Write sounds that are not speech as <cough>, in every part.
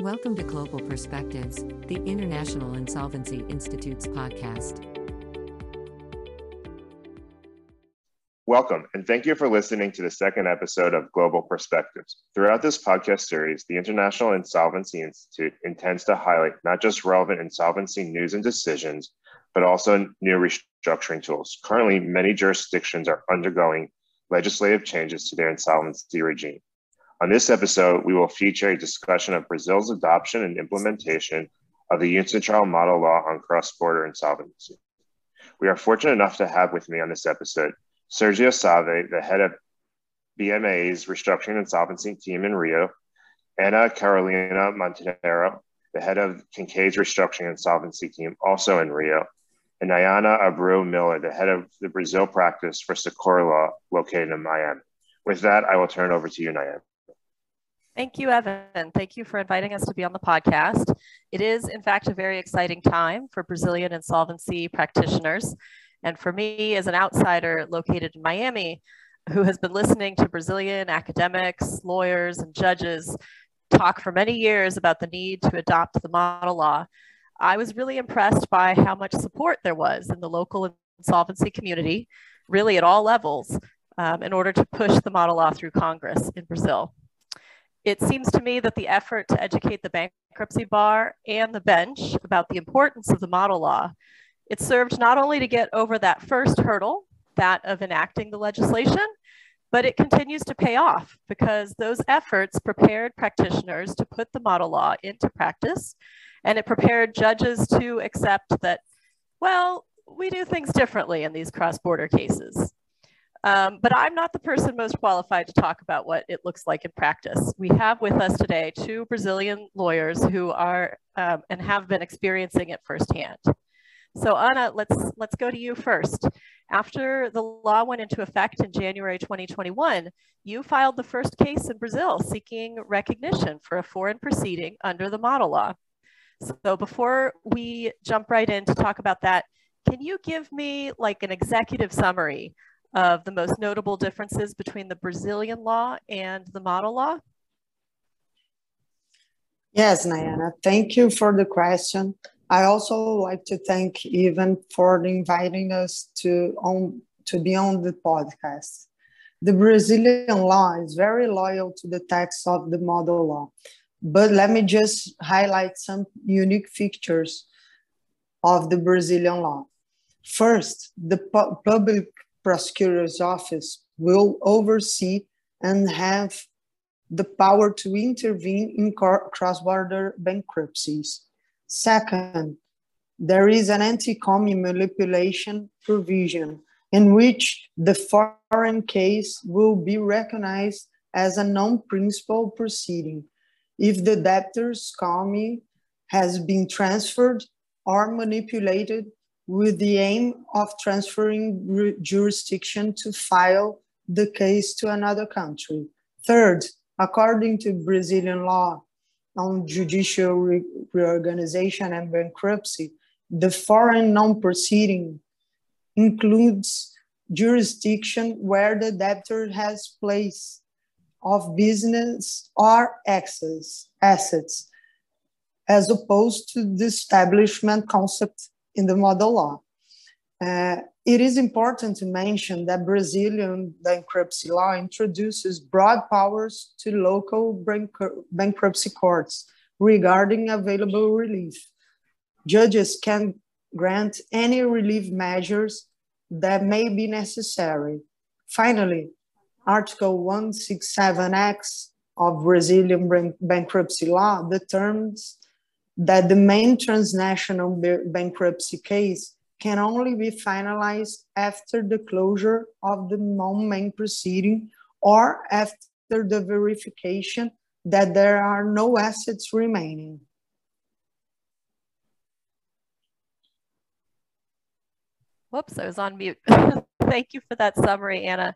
Welcome to Global Perspectives, the International Insolvency Institute's podcast. Welcome, and thank you for listening to the second episode of Global Perspectives. Throughout this podcast series, the International Insolvency Institute intends to highlight not just relevant insolvency news and decisions, but also new restructuring tools. Currently, many jurisdictions are undergoing legislative changes to their insolvency regime. On this episode, we will feature a discussion of Brazil's adoption and implementation of the UNCITRAL model law on cross-border insolvency. We are fortunate enough to have with me on this episode Sergio Savi, the head of BMA's restructuring and insolvency team in Rio, Ana Carolina Monteiro, the head of Kincaid's restructuring and insolvency team, also in Rio, and Nyana Abreu Miller, the head of the Brazil practice for Sequor Law, located in Miami. With that, I will turn over to you, Nyana. Thank you, Evan. Thank you for inviting us to be on the podcast. It is, in fact, a very exciting time for Brazilian insolvency practitioners. And for me, as an outsider located in Miami, who has been listening to Brazilian academics, lawyers, and judges talk for many years about the need to adopt the model law, I was really impressed by how much support there was in the local insolvency community, really at all levels, um, in order to push the model law through Congress in Brazil it seems to me that the effort to educate the bankruptcy bar and the bench about the importance of the model law, it served not only to get over that first hurdle, that of enacting the legislation, but it continues to pay off because those efforts prepared practitioners to put the model law into practice, and it prepared judges to accept that, well, we do things differently in these cross-border cases. Um, but I'm not the person most qualified to talk about what it looks like in practice. We have with us today two Brazilian lawyers who are um, and have been experiencing it firsthand. So Ana, let's, let's go to you first. After the law went into effect in January 2021, you filed the first case in Brazil seeking recognition for a foreign proceeding under the model law. So before we jump right in to talk about that, can you give me like an executive summary of the most notable differences between the Brazilian law and the model law? Yes, Nyana, thank you for the question. I also like to thank Evan for inviting us to, on, to be on the podcast. The Brazilian law is very loyal to the text of the model law, but let me just highlight some unique features of the Brazilian law. First, the pu public prosecutor's office will oversee and have the power to intervene in cross-border bankruptcies. Second, there is an anti-COMI manipulation provision in which the foreign case will be recognized as a non-principal proceeding if the debtor's COMI has been transferred or manipulated with the aim of transferring jurisdiction to file the case to another country. Third, according to Brazilian law on judicial re reorganization and bankruptcy, the foreign non-proceeding includes jurisdiction where the debtor has place of business or access assets, as opposed to the establishment concept in the model law. Uh, it is important to mention that Brazilian bankruptcy law introduces broad powers to local bankruptcy courts regarding available relief. Judges can grant any relief measures that may be necessary. Finally, Article 167X of Brazilian bankruptcy law determines that the main transnational bankruptcy case can only be finalized after the closure of the non-main proceeding or after the verification that there are no assets remaining. Whoops, I was on mute. <laughs> Thank you for that summary, Ana.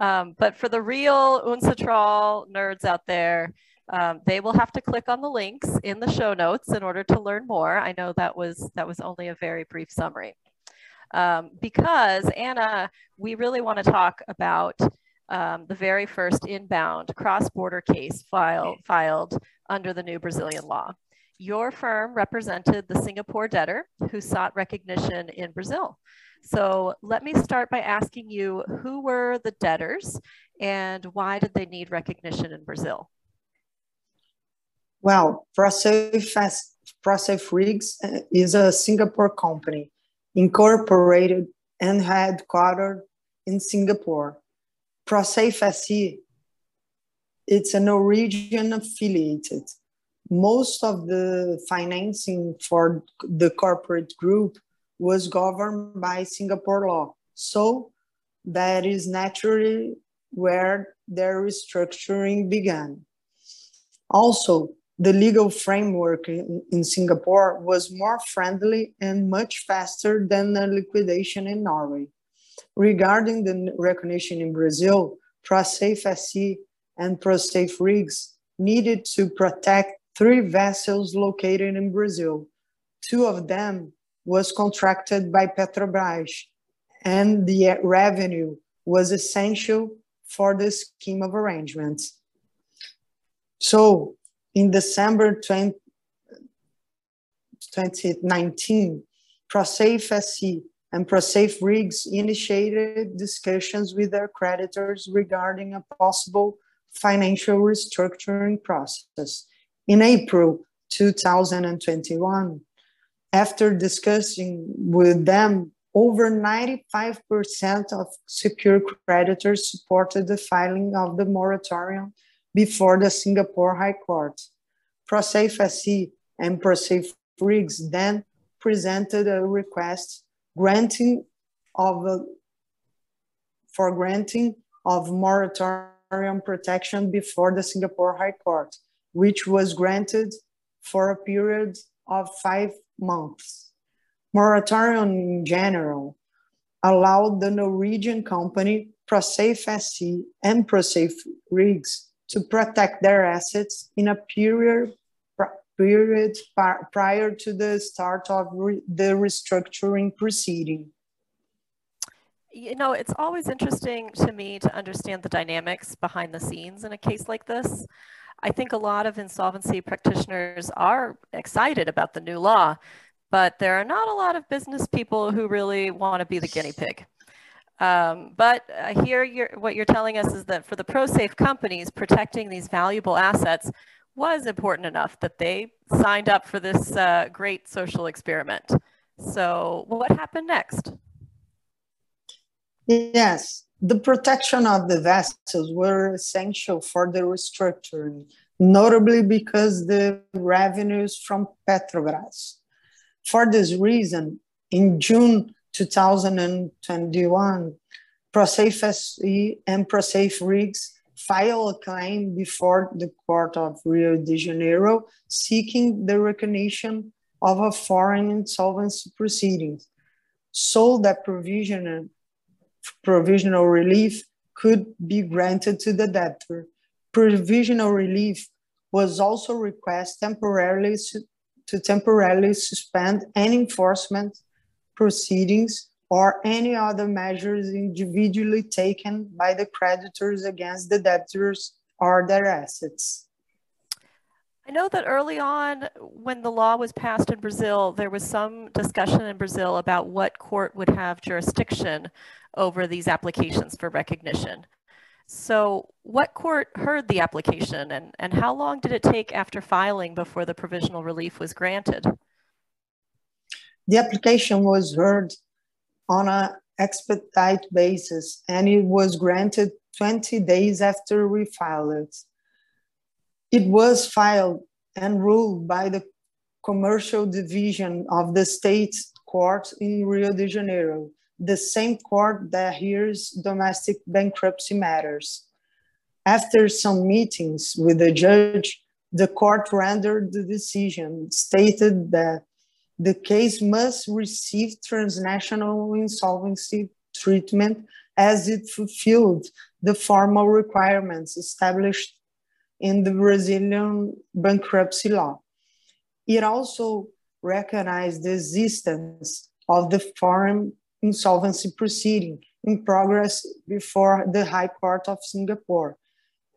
Um, but for the real UNCITRAL nerds out there, um, they will have to click on the links in the show notes in order to learn more. I know that was that was only a very brief summary. Um, because Ana, we really want to talk about um, the very first inbound cross-border case file, filed under the new Brazilian law. Your firm represented the Singapore debtor who sought recognition in Brazil. So let me start by asking you who were the debtors and why did they need recognition in Brazil? Well, ProSafe, Rigs is a Singapore company incorporated and headquartered in Singapore. ProSafe SE, it's a Norwegian affiliated. Most of the financing for the corporate group was governed by Singapore law. So that is naturally where their restructuring began. Also, the legal framework in, in, Singapore was more friendly and much faster than the liquidation in Norway. Regarding the recognition in Brazil, ProSafe SE and ProSafe Rigs needed to protect three vessels located in Brazil. Two of them was contracted by Petrobras, and the revenue was essential for the scheme of arrangements. So in December 20, 2019, ProSafe SE and ProSafe Rigs initiated discussions with their creditors regarding a possible financial restructuring process. In April 2021, after discussing with them, over 95% of secure creditors supported the filing of the moratorium before the Singapore High Court. ProSafe SE and ProSafe Rigs then presented a request granting of a, for granting of moratorium protection before the Singapore High Court, which was granted for a period of five months. Moratorium in general allowed the Norwegian company ProSafe SE and ProSafe Rigs to protect their assets in a period period prior to the start of re the restructuring proceeding. You know, it's always interesting to me to understand the dynamics behind the scenes in a case like this. I think a lot of insolvency practitioners are excited about the new law, but there are not a lot of business people who really want to be the guinea pig. Um, but uh, here, you're, what you're telling us is that for the ProSafe companies, protecting these valuable assets was important enough that they signed up for this uh, great social experiment. So, what happened next? Yes, the protection of the vessels were essential for the restructuring, notably because the revenues from Petrobras. For this reason, in June 2021, ProSafe SE and ProSafe Rigs filed a claim before the Court of Rio de Janeiro seeking the recognition of a foreign insolvency proceedings so that provisional, provisional relief could be granted to the debtor. Provisional relief was also requested temporarily to temporarily suspend any enforcement proceedings or any other measures individually taken by the creditors against the debtors or their assets. I know that early on, when the law was passed in Brazil, there was some discussion in Brazil about what court would have jurisdiction over these applications for recognition. So, what court heard the application, and, and how long did it take after filing before the provisional relief was granted? The application was heard on an expedite basis, and it was granted 20 days after we filed it. It was filed and ruled by the commercial division of the state court in Rio de Janeiro, the same court that hears domestic bankruptcy matters. After some meetings with the judge, the court rendered the decision, stated that the case must receive transnational insolvency treatment as it fulfilled the formal requirements established in the Brazilian bankruptcy law. It also recognized the existence of the foreign insolvency proceeding in progress before the High Court of Singapore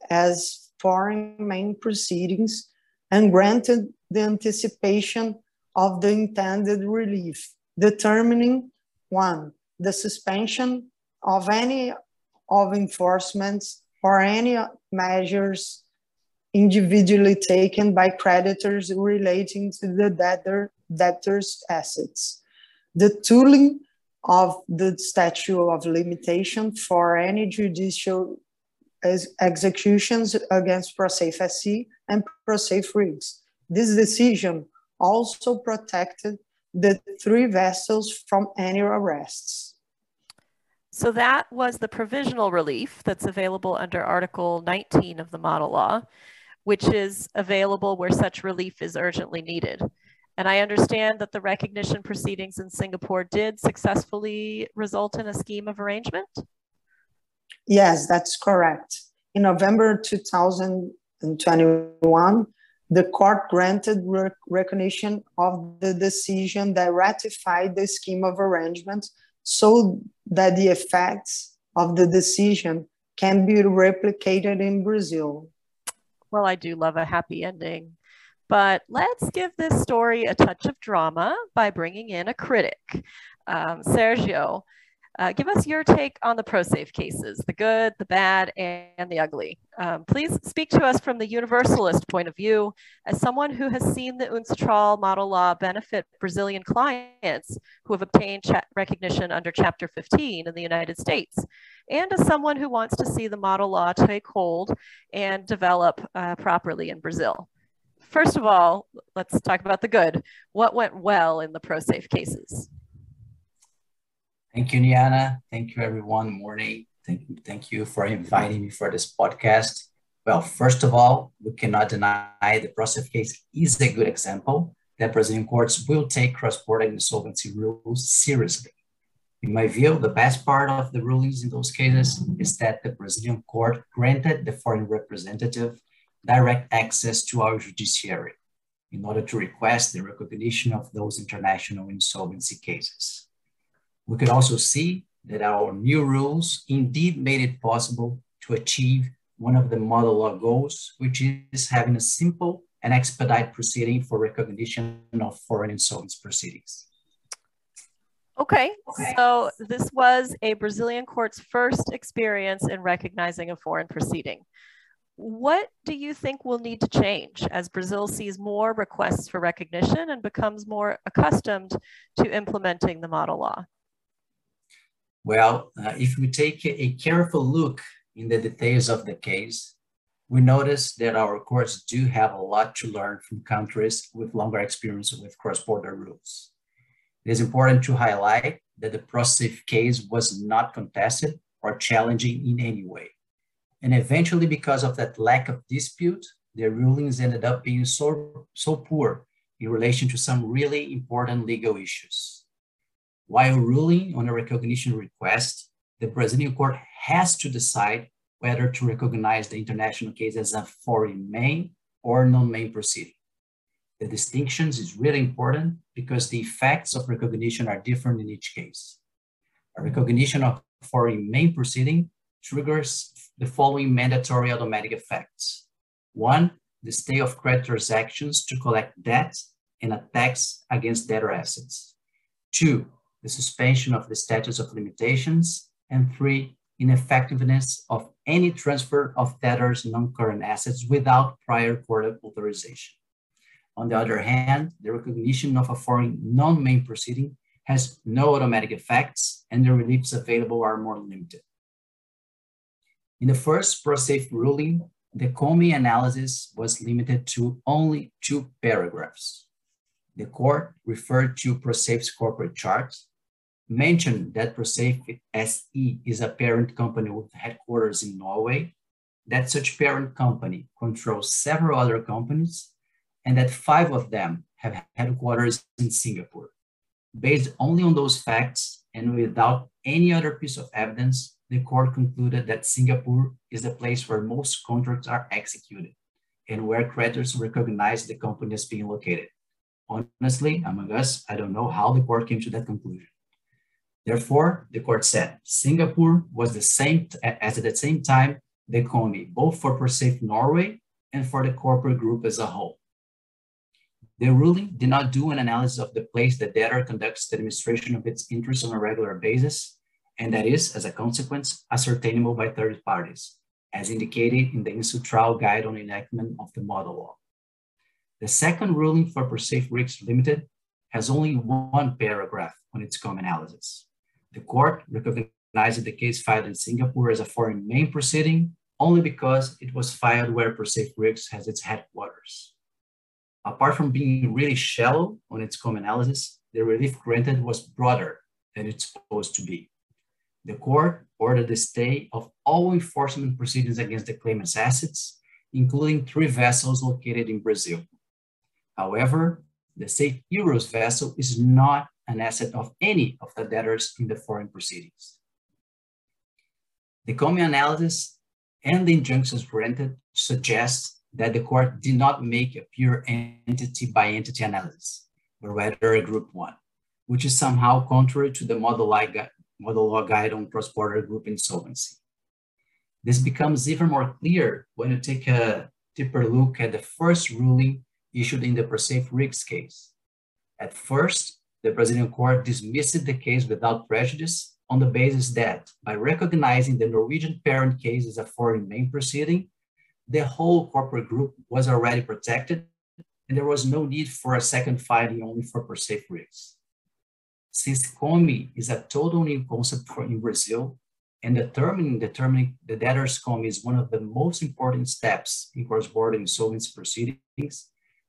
as foreign main proceedings and granted the anticipation of the intended relief, determining one, the suspension of any of enforcements or any measures individually taken by creditors relating to the debtor, debtor's assets. The tolling of the statute of limitation for any judicial executions against ProSafe SE and ProSafe rigs. This decision also protected the three vessels from any arrests. So that was the provisional relief that's available under Article 19 of the model law, which is available where such relief is urgently needed. And I understand that the recognition proceedings in Singapore did successfully result in a scheme of arrangement? Yes, that's correct. In November 2021, the court granted rec recognition of the decision that ratified the scheme of arrangement so that the effects of the decision can be replicated in Brazil. Well, I do love a happy ending. But let's give this story a touch of drama by bringing in a critic. Um, Sergio, uh, give us your take on the ProSafe cases, the good, the bad, and the ugly. Um, please speak to us from the universalist point of view as someone who has seen the UNCITRAL model law benefit Brazilian clients who have obtained recognition under Chapter 15 in the United States, and as someone who wants to see the model law take hold and develop uh, properly in Brazil. First of all, let's talk about the good. What went well in the ProSafe cases? Thank you, Nyana. Thank you, everyone. Morning. Thank you, thank you for inviting me for this podcast. Well, first of all, we cannot deny the ProSafe case is a good example that Brazilian courts will take cross-border insolvency rules seriously. In my view, the best part of the rulings in those cases is that the Brazilian court granted the foreign representative direct access to our judiciary in order to request the recognition of those international insolvency cases. We could also see that our new rules indeed made it possible to achieve one of the model law goals, which is having a simple and expedite proceeding for recognition of foreign insolvency proceedings. Okay, so this was a Brazilian court's first experience in recognizing a foreign proceeding. What do you think will need to change as Brazil sees more requests for recognition and becomes more accustomed to implementing the model law? Well, uh, if we take a careful look in the details of the case, we notice that our courts do have a lot to learn from countries with longer experience with cross-border rules. It is important to highlight that the ProSafe case was not contested or challenging in any way. And eventually, because of that lack of dispute, the rulings ended up being so, so poor in relation to some really important legal issues. While ruling on a recognition request, the Brazilian court has to decide whether to recognize the international case as a foreign main or non-main proceeding. The distinctions is really important because the effects of recognition are different in each case. A recognition of foreign main proceeding triggers the following mandatory automatic effects. One, the stay of creditors' actions to collect debt and a tax against debtor assets. Two, the suspension of the statutes of limitations, and three, ineffectiveness of any transfer of debtors' non-current assets without prior court authorization. On the other hand, the recognition of a foreign non-main proceeding has no automatic effects and the reliefs available are more limited. In the first ProSafe ruling, the COMI analysis was limited to only two paragraphs. The court referred to ProSafe's corporate charts mentioned that ProSafe SE is a parent company with headquarters in Norway, that such parent company controls several other companies, and that five of them have headquarters in Singapore. Based only on those facts and without any other piece of evidence, the court concluded that Singapore is the place where most contracts are executed and where creditors recognize the company as being located. Honestly, among us, I don't know how the court came to that conclusion. Therefore, the court said Singapore was the same as at the same time the COMI, both for ProSafe Norway and for the corporate group as a whole. The ruling did not do an analysis of the place the debtor conducts the administration of its interests on a regular basis, and that is, as a consequence, ascertainable by third parties, as indicated in the UNCITRAL Guide on Enactment of the Model Law. The second ruling for ProSafe Rigs Limited has only one paragraph on its COMI analysis. The court recognized the case filed in Singapore as a foreign main proceeding only because it was filed where ProSafe Rigs has its headquarters. Apart from being really shallow on its COMI analysis, the relief granted was broader than it's supposed to be. The court ordered the stay of all enforcement proceedings against the claimant's assets, including three vessels located in Brazil. However, the Safe Eurus vessel is not an asset of any of the debtors in the foreign proceedings. The COMI analysis and the injunctions granted suggest that the court did not make a pure entity by entity analysis, but rather a group one, which is somehow contrary to the model law, guide on cross-border group insolvency. This becomes even more clear when you take a deeper look at the first ruling issued in the ProSafe Rigs case. At first, the Brazilian court dismissed the case without prejudice on the basis that by recognizing the Norwegian parent case as a foreign main proceeding, the whole corporate group was already protected and there was no need for a second filing only for ProSafe Rigs. Since COMI is a total new concept for in Brazil, and determining, determining the debtor's COMI is one of the most important steps in cross-border insolvency proceedings,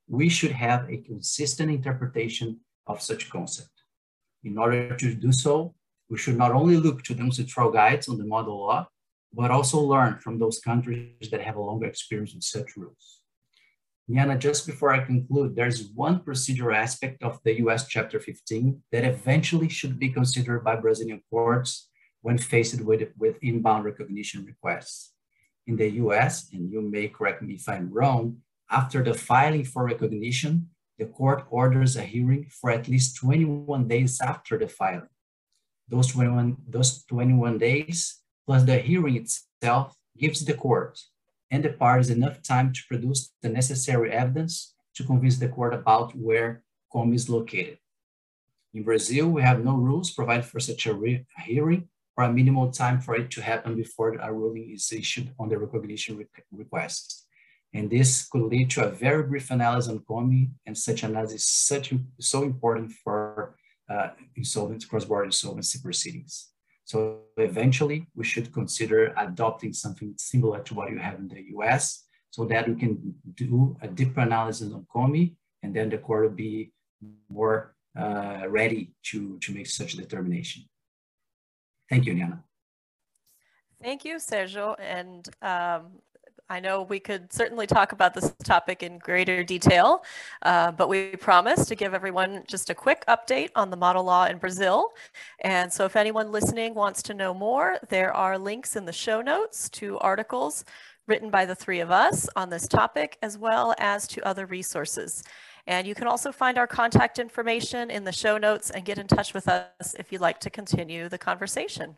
we should have a consistent interpretation of such concept. In order to do so, we should not only look to the UNCITRAL guides on the model law, but also learn from those countries that have a longer experience with such rules. Nyana, just before I conclude, there's one procedural aspect of the US Chapter 15 that eventually should be considered by Brazilian courts when faced with, with inbound recognition requests. In the US, and you may correct me if I'm wrong, after the filing for recognition, the court orders a hearing for at least 21 days after the filing. Those 21, those 21 days plus the hearing itself gives the court and the parties enough time to produce the necessary evidence to convince the court about where COMI is located. In Brazil, we have no rules provided for such a, hearing or a minimal time for it to happen before a ruling is issued on the recognition re request. And this could lead to a very brief analysis on COMI, and such analysis is such, so important for uh, insolvency, cross-border insolvency proceedings. So eventually, we should consider adopting something similar to what you have in the US, so that we can do a deeper analysis on COMI, and then the court will be more uh, ready to, to make such determination. Thank you, Nyana. Thank you, Sergio. And um, I know we could certainly talk about this topic in greater detail, uh, but we promise to give everyone just a quick update on the model law in Brazil. And so if anyone listening wants to know more, there are links in the show notes to articles written by the three of us on this topic, as well as to other resources. And you can also find our contact information in the show notes and get in touch with us if you'd like to continue the conversation.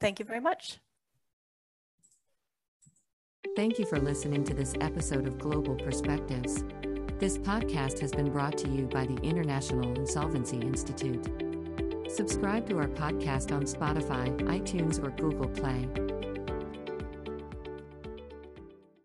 Thank you very much. Thank you for listening to this episode of Global Perspectives. This podcast has been brought to you by the International Insolvency Institute. Subscribe to our podcast on Spotify, iTunes, or Google Play.